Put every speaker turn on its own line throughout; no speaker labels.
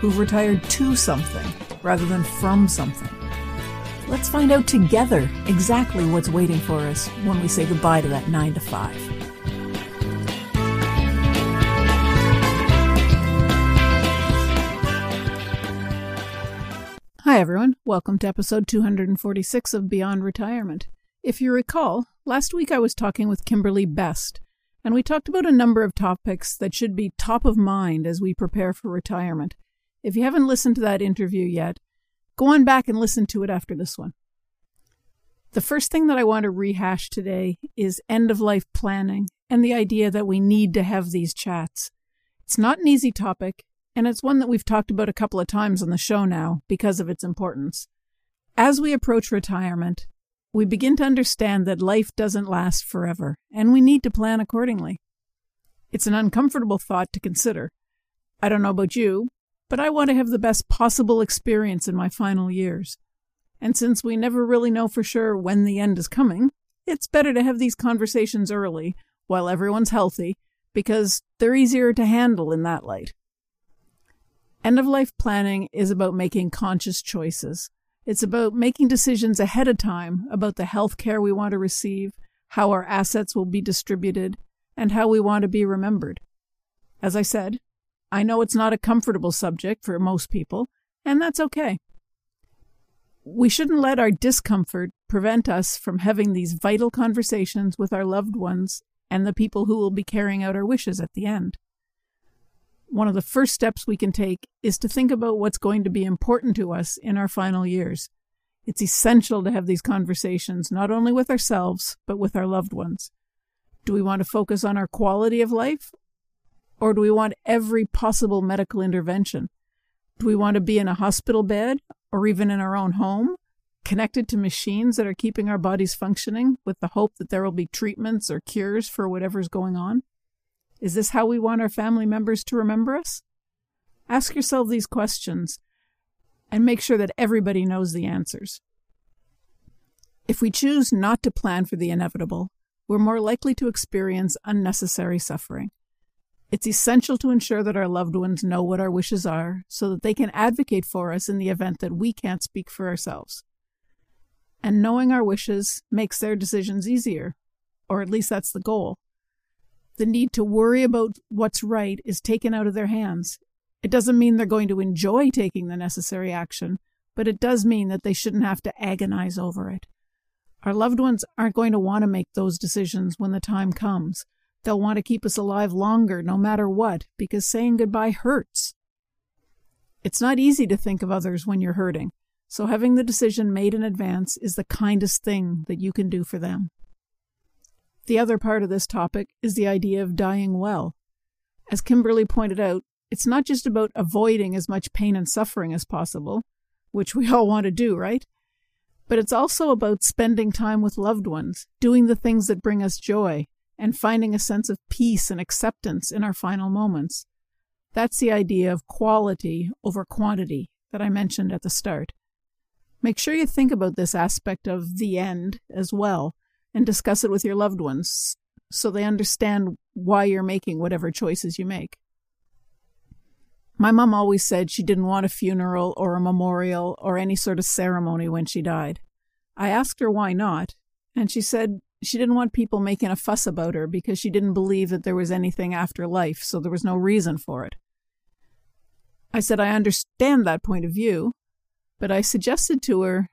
who've retired to something rather than from something. Let's find out together exactly what's waiting for us when we say goodbye to that 9 to 5. Hi, everyone. Welcome to episode 246 of Beyond Retirement. If you recall, last week I was talking with Kimberly Best, and we talked about a number of topics that should be top of mind as we prepare for retirement. If you haven't listened to that interview yet, go on back and listen to it after this one. The first thing that I want to rehash today is end of life planning and the idea that we need to have these chats. It's not an easy topic, and it's one that we've talked about a couple of times on the show now because of its importance. As we approach retirement, we begin to understand that life doesn't last forever, and we need to plan accordingly. It's an uncomfortable thought to consider. I don't know about you, but I want to have the best possible experience in my final years. And since we never really know for sure when the end is coming, it's better to have these conversations early while everyone's healthy because they're easier to handle in that light. End of life planning is about making conscious choices. It's about making decisions ahead of time about the health care we want to receive, how our assets will be distributed, and how we want to be remembered. As I said, I know it's not a comfortable subject for most people, and that's okay. We shouldn't let our discomfort prevent us from having these vital conversations with our loved ones and the people who will be carrying out our wishes at the end. One of the first steps we can take is to think about what's going to be important to us in our final years. It's essential to have these conversations, not only with ourselves, but with our loved ones. Do we want to focus on our quality of life? Or do we want every possible medical intervention? Do we want to be in a hospital bed or even in our own home, connected to machines that are keeping our bodies functioning with the hope that there will be treatments or cures for whatever's going on? Is this how we want our family members to remember us? Ask yourself these questions and make sure that everybody knows the answers. If we choose not to plan for the inevitable, we're more likely to experience unnecessary suffering. It's essential to ensure that our loved ones know what our wishes are so that they can advocate for us in the event that we can't speak for ourselves. And knowing our wishes makes their decisions easier, or at least that's the goal the need to worry about what's right is taken out of their hands. It doesn't mean they're going to enjoy taking the necessary action, but it does mean that they shouldn't have to agonize over it. Our loved ones aren't going to want to make those decisions when the time comes. They'll want to keep us alive longer, no matter what, because saying goodbye hurts. It's not easy to think of others when you're hurting, so having the decision made in advance is the kindest thing that you can do for them. The other part of this topic is the idea of dying well. As Kimberly pointed out, it's not just about avoiding as much pain and suffering as possible, which we all want to do, right? But it's also about spending time with loved ones, doing the things that bring us joy, and finding a sense of peace and acceptance in our final moments. That's the idea of quality over quantity that I mentioned at the start. Make sure you think about this aspect of the end as well and discuss it with your loved ones so they understand why you're making whatever choices you make. My mom always said she didn't want a funeral or a memorial or any sort of ceremony when she died. I asked her why not, and she said she didn't want people making a fuss about her because she didn't believe that there was anything after life, so there was no reason for it. I said I understand that point of view, but I suggested to her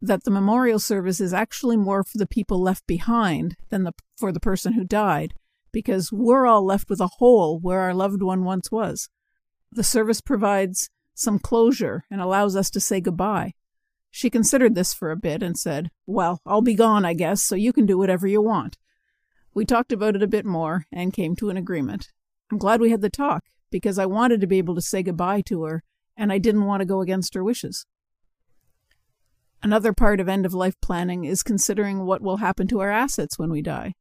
that the memorial service is actually more for the people left behind than the, for the person who died, because we're all left with a hole where our loved one once was. The service provides some closure and allows us to say goodbye. She considered this for a bit and said, Well, I'll be gone, I guess, so you can do whatever you want. We talked about it a bit more and came to an agreement. I'm glad we had the talk because I wanted to be able to say goodbye to her and I didn't want to go against her wishes. Another part of end of life planning is considering what will happen to our assets when we die.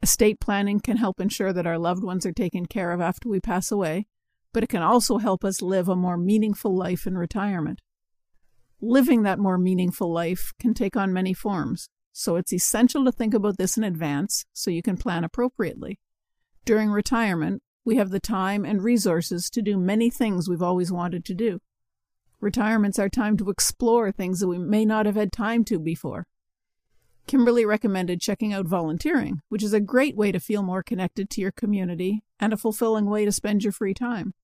Estate planning can help ensure that our loved ones are taken care of after we pass away, but it can also help us live a more meaningful life in retirement. Living that more meaningful life can take on many forms, so it's essential to think about this in advance so you can plan appropriately. During retirement, we have the time and resources to do many things we've always wanted to do. Retirement's our time to explore things that we may not have had time to before. Kimberly recommended checking out volunteering, which is a great way to feel more connected to your community and a fulfilling way to spend your free time.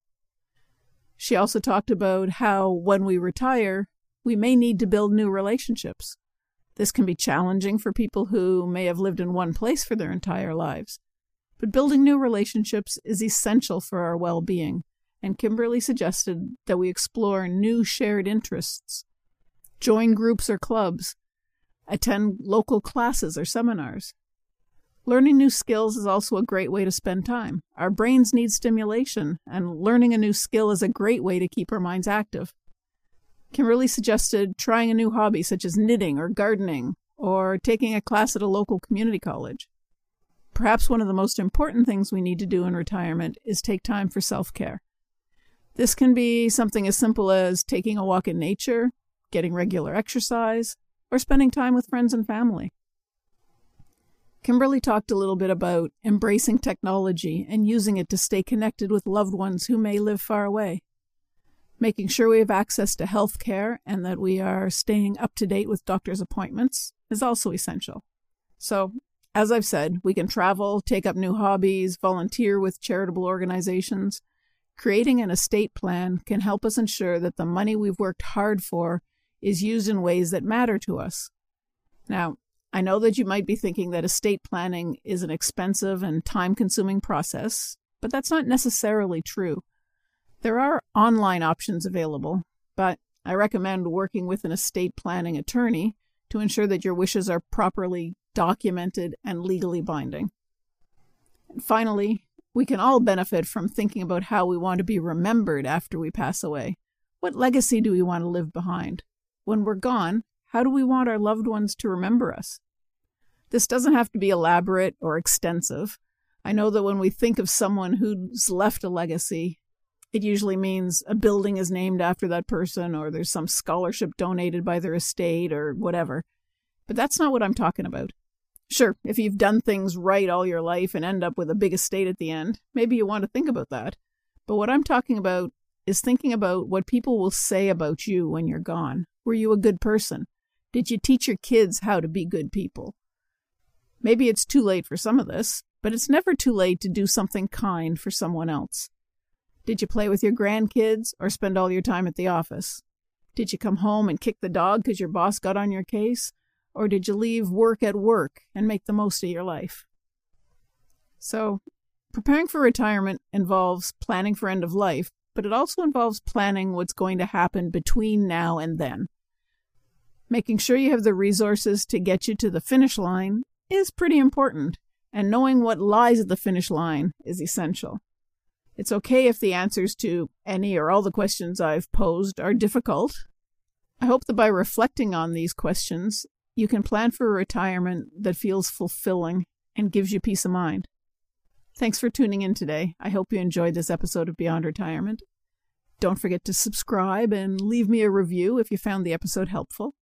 She also talked about how when we retire, we may need to build new relationships. This can be challenging for people who may have lived in one place for their entire lives. But building new relationships is essential for our well being, and Kimberly suggested that we explore new shared interests, join groups or clubs, attend local classes or seminars. Learning new skills is also a great way to spend time. Our brains need stimulation, and learning a new skill is a great way to keep our minds active. Kimberly suggested trying a new hobby such as knitting or gardening, or taking a class at a local community college. Perhaps one of the most important things we need to do in retirement is take time for self care. This can be something as simple as taking a walk in nature, getting regular exercise, or spending time with friends and family. Kimberly talked a little bit about embracing technology and using it to stay connected with loved ones who may live far away. Making sure we have access to health care and that we are staying up to date with doctor's appointments is also essential. So, as I've said, we can travel, take up new hobbies, volunteer with charitable organizations. Creating an estate plan can help us ensure that the money we've worked hard for is used in ways that matter to us. Now, I know that you might be thinking that estate planning is an expensive and time consuming process, but that's not necessarily true. There are online options available, but I recommend working with an estate planning attorney to ensure that your wishes are properly documented and legally binding. And finally, we can all benefit from thinking about how we want to be remembered after we pass away. What legacy do we want to leave behind? When we're gone, how do we want our loved ones to remember us? This doesn't have to be elaborate or extensive. I know that when we think of someone who's left a legacy, it usually means a building is named after that person or there's some scholarship donated by their estate or whatever. But that's not what I'm talking about. Sure, if you've done things right all your life and end up with a big estate at the end, maybe you want to think about that. But what I'm talking about is thinking about what people will say about you when you're gone. Were you a good person? Did you teach your kids how to be good people? Maybe it's too late for some of this, but it's never too late to do something kind for someone else. Did you play with your grandkids or spend all your time at the office? Did you come home and kick the dog because your boss got on your case? Or did you leave work at work and make the most of your life? So, preparing for retirement involves planning for end of life, but it also involves planning what's going to happen between now and then. Making sure you have the resources to get you to the finish line is pretty important, and knowing what lies at the finish line is essential. It's okay if the answers to any or all the questions I've posed are difficult. I hope that by reflecting on these questions, you can plan for a retirement that feels fulfilling and gives you peace of mind. Thanks for tuning in today. I hope you enjoyed this episode of Beyond Retirement. Don't forget to subscribe and leave me a review if you found the episode helpful.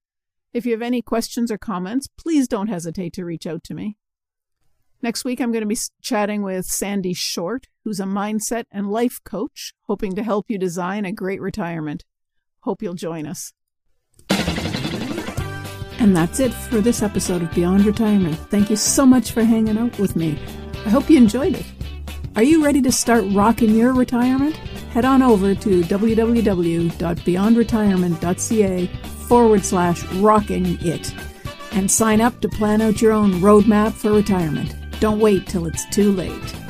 If you have any questions or comments, please don't hesitate to reach out to me. Next week, I'm going to be chatting with Sandy Short, who's a mindset and life coach, hoping to help you design a great retirement. Hope you'll join us. And that's it for this episode of Beyond Retirement. Thank you so much for hanging out with me. I hope you enjoyed it. Are you ready to start rocking your retirement? Head on over to www.beyondretirement.ca forward slash rocking it and sign up to plan out your own roadmap for retirement. Don't wait till it's too late.